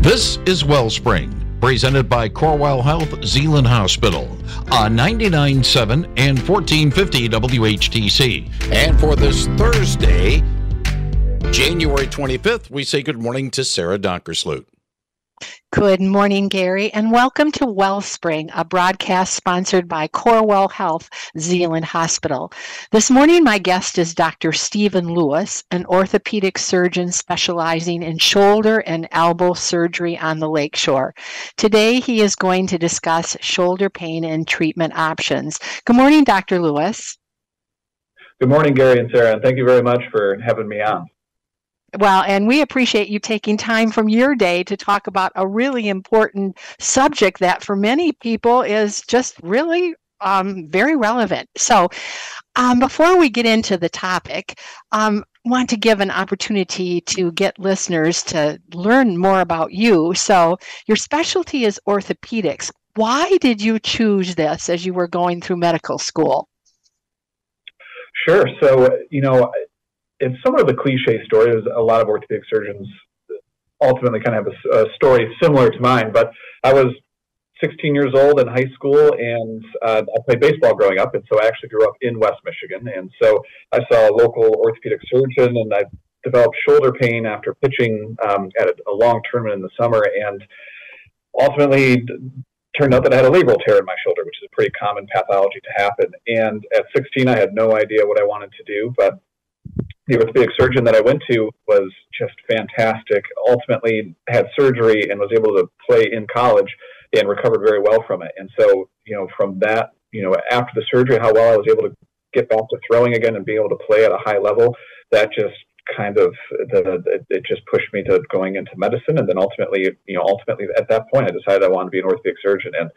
This is Wellspring, presented by Corewell Health Zeeland Hospital on 99.7 and 1450 WHTC. And for this Thursday, January 25th, we say good morning to Sara Donkersloot. Good morning, Gary, and welcome to Wellspring, a broadcast sponsored by Corewell Health Zeeland Hospital. This morning, my guest is Dr. Steven Lewis, an orthopedic surgeon specializing in shoulder and elbow surgery on the lakeshore. Today, he is going to discuss shoulder pain and treatment options. Good morning, Dr. Lewis. Good morning, Gary and Sara, and thank you very much for having me on. Well, and we appreciate you taking time from your day to talk about a really important subject that for many people is just really um, very relevant. So, um, before we get into the topic, um, want to give an opportunity to get listeners to learn more about you. So, your specialty is orthopedics. Why did you choose this as you were going through medical school? Sure. So, you know, it's somewhat of a cliche story. There's a lot of orthopedic surgeons ultimately kind of have a, a, story similar to mine. But I was 16 years old in high school, and uh, I played baseball growing up, and so I actually grew up in West Michigan. And so I saw a local orthopedic surgeon, and I developed shoulder pain after pitching um, at a, a long tournament in the summer, and ultimately turned out that I had a labral tear in my shoulder, which is a pretty common pathology to happen. And at 16, I had no idea what I wanted to do, but the orthopedic surgeon that I went to was just fantastic. Ultimately, had surgery and was able to play in college and recovered very well from it. And so, you know, from that, you know, after the surgery, how well I was able to get back to throwing again and being able to play at a high level, that just kind of the, the, it just pushed me to going into medicine. And then ultimately, you know, ultimately at that point, I decided I wanted to be an orthopedic surgeon. And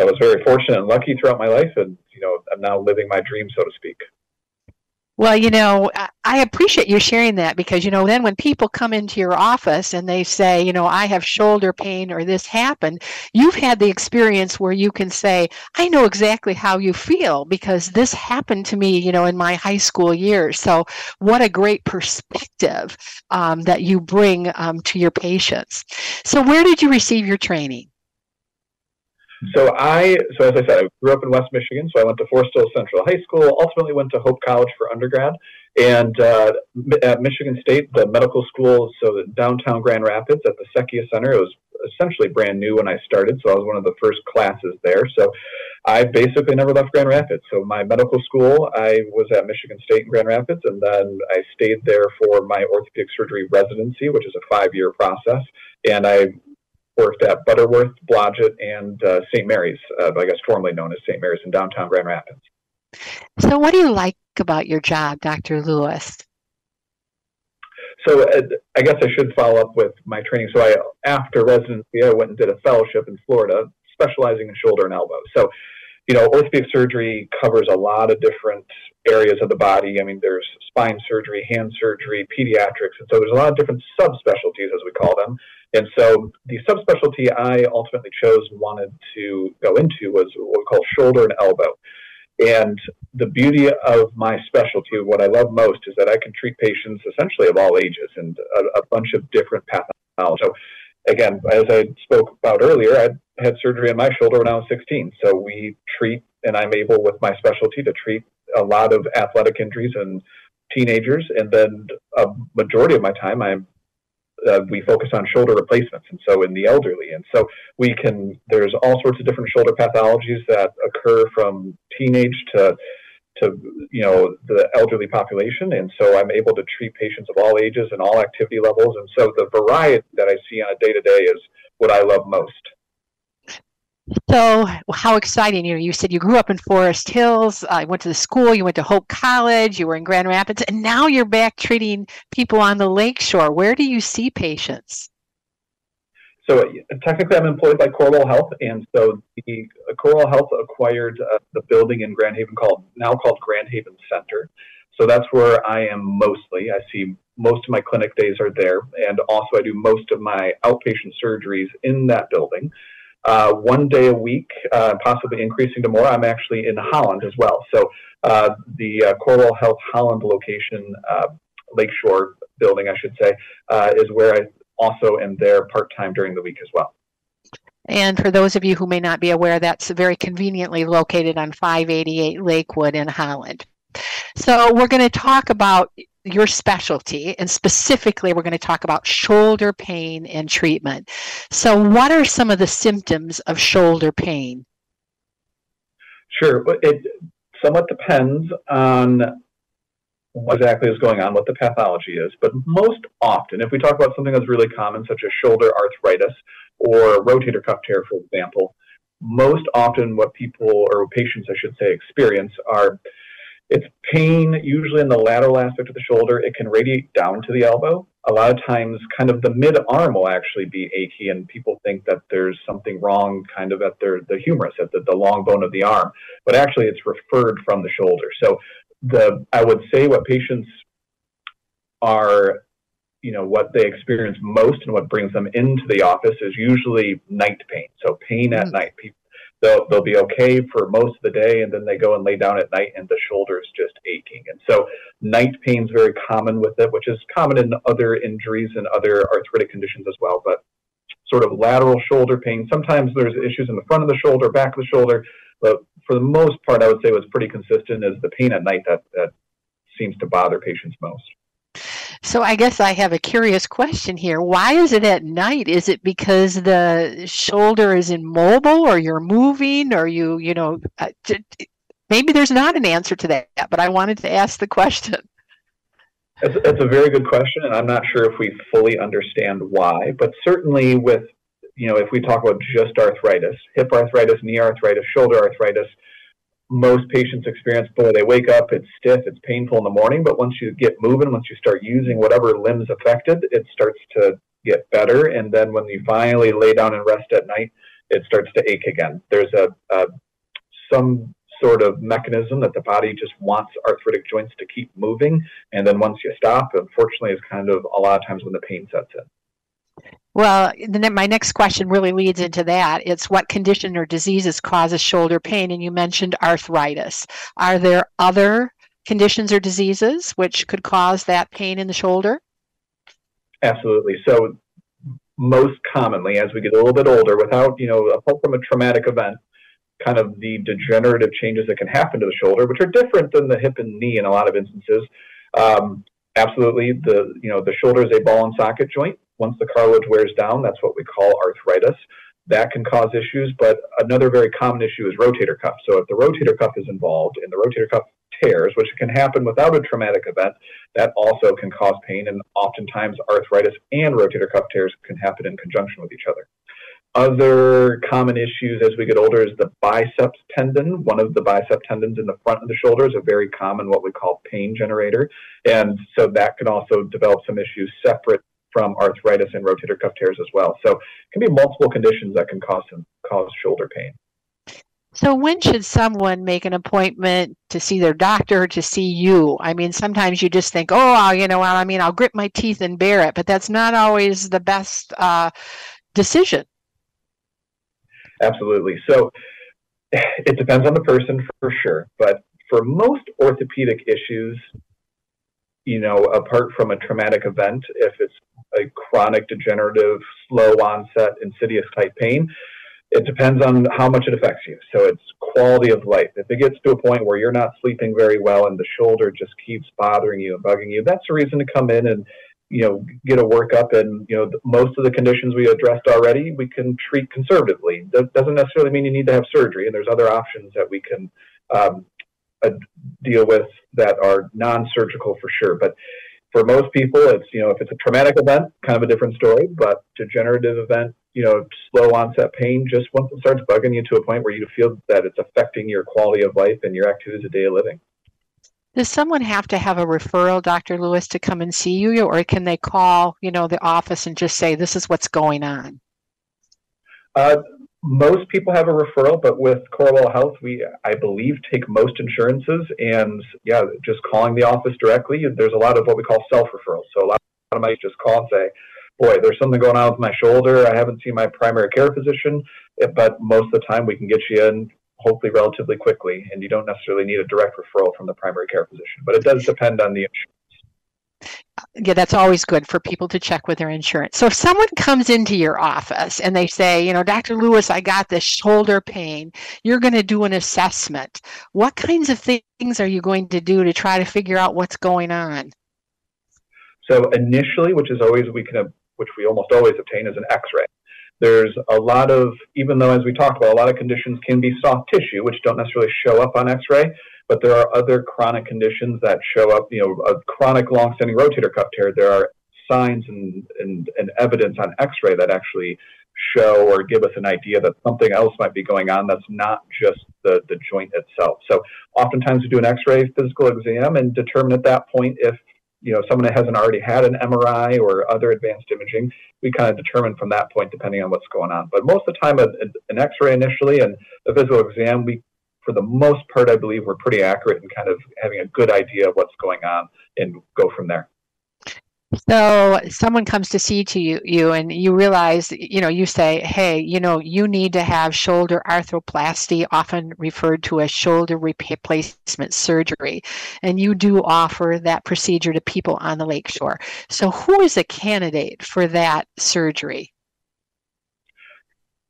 I was very fortunate and lucky throughout my life. And, you know, I'm now living my dream, so to speak. Well, you know, I appreciate you sharing that because, you know, then when people come into your office and they say, you know, I have shoulder pain or this happened, you've had the experience where you can say, I know exactly how you feel because this happened to me, you know, in my high school years. So, what a great perspective um, that you bring um, to your patients. So, where did you receive your training? So I, so as I said, I grew up in West Michigan. So I went to Forest Hills Central High School. Ultimately, went to Hope College for undergrad, and uh, at Michigan State, the medical school. So downtown Grand Rapids at the Secchia Center. It was essentially brand new when I started. So I was one of the first classes there. So I basically never left Grand Rapids. So my medical school, I was at Michigan State in Grand Rapids, and then I stayed there for my orthopedic surgery residency, which is a five-year process. And I worked at Butterworth, Blodgett, and uh, St. Mary's, uh, I guess formerly known as St. Mary's in downtown Grand Rapids. So, what do you like about your job, Dr. Lewis? So, uh, I guess I should follow up with my training. So, I after residency, I went and did a fellowship in Florida, specializing in shoulder and elbow. So, you know, orthopedic surgery covers a lot of different areas of the body. I mean, there's spine surgery, hand surgery, pediatrics, and so there's a lot of different subspecialties, as we call them. And so the subspecialty I ultimately chose and wanted to go into was what we call shoulder and elbow. And the beauty of my specialty, what I love most, is that I can treat patients essentially of all ages and a, a bunch of different pathologies. So, again, as I spoke about earlier, I had surgery on my shoulder when I was 16. So we treat, and I'm able with my specialty to treat a lot of athletic injuries and teenagers. And then a majority of my time, I'm uh, we focus on shoulder replacements, and so in the elderly, and so we can. There's all sorts of different shoulder pathologies that occur from teenage to to you know the elderly population, and so I'm able to treat patients of all ages and all activity levels, and so the variety that I see on a day to day is what I love most. So, how exciting! You know, you said you grew up in Forest Hills. I uh, went to the school. You went to Hope College. You were in Grand Rapids, and now you're back treating people on the lakeshore. Where do you see patients? So, technically, I'm employed by Corewell Health, and so the uh, Corewell Health acquired uh, the building in Grand Haven called now called Grand Haven Center. So that's where I am mostly. I see most of my clinic days are there, and also I do most of my outpatient surgeries in that building uh, one day a week, uh, possibly increasing to more. I'm actually in Holland as well. So uh, the Corewell Health Holland location, Lakeshore building, I should say, is where I also am there part time during the week as well. And for those of you who may not be aware, that's very conveniently located on 588 Lakewood in Holland. So we're going to talk about your specialty, and specifically, we're going to talk about shoulder pain and treatment. So, what are some of the symptoms of shoulder pain? Sure. It somewhat depends on what exactly is going on, what the pathology is. But most often, if we talk about something that's really common, such as shoulder arthritis or rotator cuff tear, for example, most often what people or patients, I should say, experience are it's pain usually in the lateral aspect of the shoulder. It can radiate down to the elbow. A lot of times, kind of the mid arm will actually be achy, and people think that there's something wrong kind of at their the humerus, at the, the long bone of the arm. But actually, it's referred from the shoulder. So, the I would say what patients are you know what they experience most and what brings them into the office is usually night pain so pain at mm. night people they'll they'll be okay for most of the day, and then they go and lay down at night, and the shoulder is just aching. And so night pain is very common with it, which is common in other injuries and other arthritic conditions as well. But sort of lateral shoulder pain. Sometimes there's issues in the front of the shoulder, back of the shoulder, but for the most part, I would say what's pretty consistent is the pain at night that that seems to bother patients most. So I guess I have a curious question here. Why is it at night? Is it because the shoulder is immobile or you're moving or you, you know, uh, maybe there's not an answer to that, but I wanted to ask the question. It's, it's a very good question, and I'm not sure if we fully understand why, but certainly with, you know, if we talk about just arthritis, hip arthritis, knee arthritis, shoulder arthritis, most patients experience boy they wake up it's stiff it's painful in the morning but once you get moving once you start using whatever limbs affected it starts to get better and then when you finally lay down and rest at night it starts to ache again. There's a, a some sort of mechanism that the body just wants arthritic joints to keep moving and then once you stop unfortunately is kind of a lot of times when the pain sets in well, then my next question really leads into that. It's what condition or diseases causes shoulder pain? And you mentioned arthritis. Are there other conditions or diseases which could cause that pain in the shoulder? Absolutely. So, most commonly, as we get a little bit older, without, you know, apart from a traumatic event, kind of the degenerative changes that can happen to the shoulder, which are different than the hip and knee in a lot of instances. Um, absolutely, the you know the shoulder is a ball and socket joint. Once the cartilage wears down, that's what we call arthritis. That can cause issues, but another very common issue is rotator cuff. So if the rotator cuff is involved and the rotator cuff tears, which can happen without a traumatic event, that also can cause pain. And oftentimes, arthritis and rotator cuff tears can happen in conjunction with each other. Other common issues as we get older is the biceps tendon. One of the bicep tendons in the front of the shoulder is a very common, what we call pain generator. And so that can also develop some issues separate from arthritis and rotator cuff tears as well. So it can be multiple conditions that can cause cause shoulder pain. So when should someone make an appointment to see their doctor to see you? I mean, sometimes you just think, oh, you know, I mean, I'll grit my teeth and bear it, but that's not always the best uh, decision. Absolutely. So it depends on the person for sure, but for most orthopedic issues, you know, apart from a traumatic event, if it's a chronic degenerative, slow onset, insidious type pain, it depends on how much it affects you. So it's quality of life. If it gets to a point where you're not sleeping very well and the shoulder just keeps bothering you and bugging you, that's a reason to come in and you know get a workup. And you know most of the conditions we addressed already, we can treat conservatively. That doesn't necessarily mean you need to have surgery, and there's other options that we can um, uh, deal with that are non-surgical for sure. But for most people, it's you know if it's a traumatic event, kind of a different story. But degenerative event, you know, slow onset pain, just once it starts bugging you to a point where you feel that it's affecting your quality of life and your activities of daily living. Does someone have to have a referral, Dr. Lewis, to come and see you, or can they call, you know, the office and just say, "This is what's going on"? Uh, most people have a referral, but with Corewell Health, we, I believe, take most insurances. And yeah, just calling the office directly, there's a lot of what we call self referrals. So a lot of my just call and say, boy, there's something going on with my shoulder. I haven't seen my primary care physician, but most of the time we can get you in hopefully relatively quickly, and you don't necessarily need a direct referral from the primary care physician. But it does depend on the insurance. Yeah, that's always good for people to check with their insurance. So if someone comes into your office and they say, you know, Dr. Lewis, I got this shoulder pain, you're going to do an assessment. What kinds of things are you going to do to try to figure out what's going on? So initially, which is always we can, which we almost always obtain, is an X-ray. There's a lot of, even though as we talked about, a lot of conditions can be soft tissue, which don't necessarily show up on X-ray but there are other chronic conditions that show up. You know, a chronic long-standing rotator cuff tear. There are signs and, and, and evidence on X-ray that actually show or give us an idea that something else might be going on that's not just the, the joint itself. So oftentimes we do an X-ray physical exam and determine at that point if you know someone hasn't already had an MRI or other advanced imaging, we kind of determine from that point depending on what's going on. But most of the time, a, a, an X-ray initially and a physical exam, we for the most part, I believe we're pretty accurate in kind of having a good idea of what's going on and go from there. So someone comes to see to you, you and you realize, you know, you say, hey, you know, you need to have shoulder arthroplasty, often referred to as shoulder replacement surgery. And you do offer that procedure to people on the lakeshore. So who is a candidate for that surgery?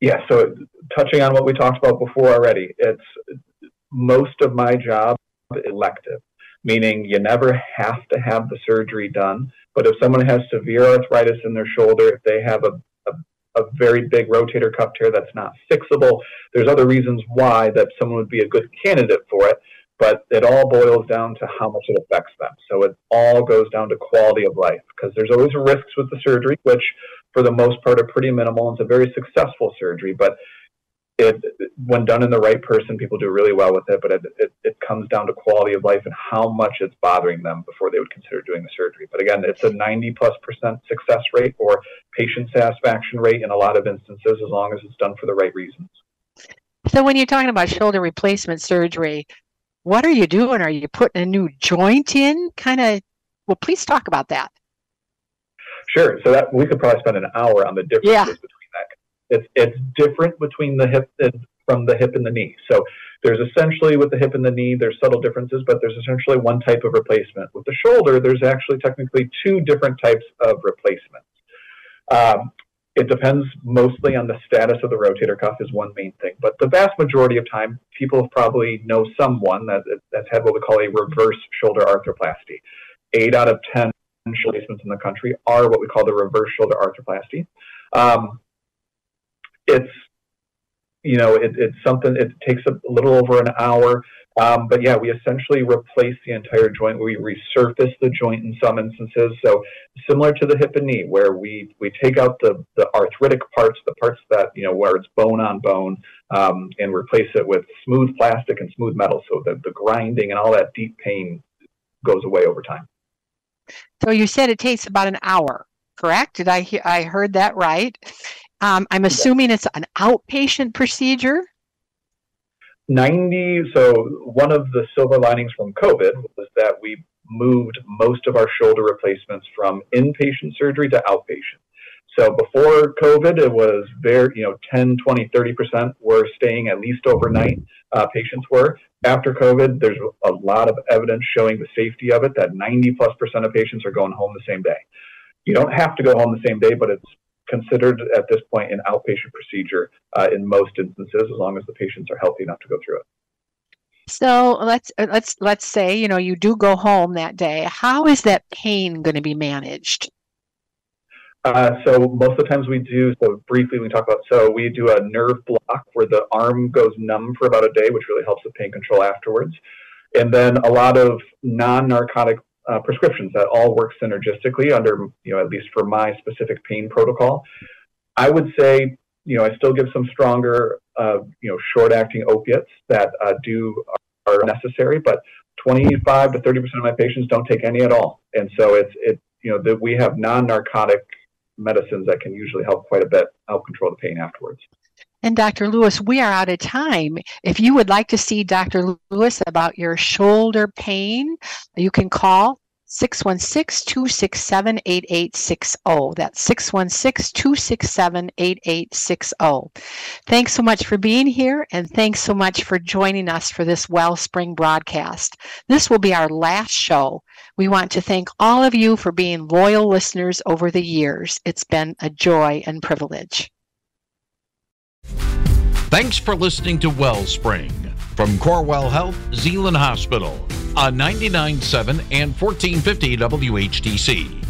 Yeah, so touching on what we talked about before already, it's most of my job elective, meaning you never have to have the surgery done. But if someone has severe arthritis in their shoulder, if they have a, a, a very big rotator cuff tear that's not fixable, there's other reasons why that someone would be a good candidate for it. But it all boils down to how much it affects them. So it all goes down to quality of life because there's always risks with the surgery, which for the most part are pretty minimal. It's a very successful surgery, but it, when done in the right person, people do really well with it. But it, it, it, comes down to quality of life and how much it's bothering them before they would consider doing the surgery. But again, it's a 90 plus percent success rate or patient satisfaction rate in a lot of instances, as long as it's done for the right reasons. So, when you're talking about shoulder replacement surgery, what are you doing? Are you putting a new joint in? Kind of. Well, please talk about that. Sure. So that we could probably spend an hour on the differences yeah. between that. It's it's different between the hip and from the hip and the knee. So there's essentially with the hip and the knee, there's subtle differences, but there's essentially one type of replacement. With the shoulder, there's actually technically two different types of replacements. Um, it depends mostly on the status of the rotator cuff is one main thing, but the vast majority of time, people probably know someone that that's had what we call a reverse shoulder arthroplasty. Eight out of ten replacements in the country are what we call the reverse shoulder arthroplasty. Um, it's you know it, it's something it takes a little over an hour um, but yeah we essentially replace the entire joint we resurface the joint in some instances so similar to the hip and knee where we we take out the the arthritic parts the parts that you know where it's bone on bone um, and replace it with smooth plastic and smooth metal so that the grinding and all that deep pain goes away over time so you said it takes about an hour, correct? Did I hear, I heard that right? Um, I'm assuming it's an outpatient procedure. 90. So one of the silver linings from COVID was that we moved most of our shoulder replacements from inpatient surgery to outpatient. So before COVID, it was very, you know, 10, 20, 30% were staying at least overnight, uh, patients were. After COVID, there's a lot of evidence showing the safety of it that 90 plus percent of patients are going home the same day. You don't have to go home the same day, but it's considered at this point an outpatient procedure uh, in most instances, as long as the patients are healthy enough to go through it. So let's let's let's say you know you do go home that day. How is that pain going to be managed? Uh, so most of the times we do, so briefly we talk about, so we do a nerve block where the arm goes numb for about a day, which really helps with pain control afterwards. And then a lot of non-narcotic uh, prescriptions that all work synergistically under, you know, at least for my specific pain protocol. I would say, you know, I still give some stronger, uh, you know, short-acting opiates that uh, do are necessary, but 25 to 30 percent of my patients don't take any at all, and so it's it, you know, that we have non-narcotic medicines that can usually help quite a bit, help control the pain afterwards. And Dr. Lewis, we are out of time. If you would like to see Dr. Lewis about your shoulder pain, you can call 616 267 8860. That's 616 267 8860. Thanks so much for being here, and thanks so much for joining us for this Wellspring broadcast. This will be our last show. We want to thank all of you for being loyal listeners over the years. It's been a joy and privilege. Thanks for listening to Wellspring from Corewell Health Zeeland Hospital on 99.7 and 1450 WHTC.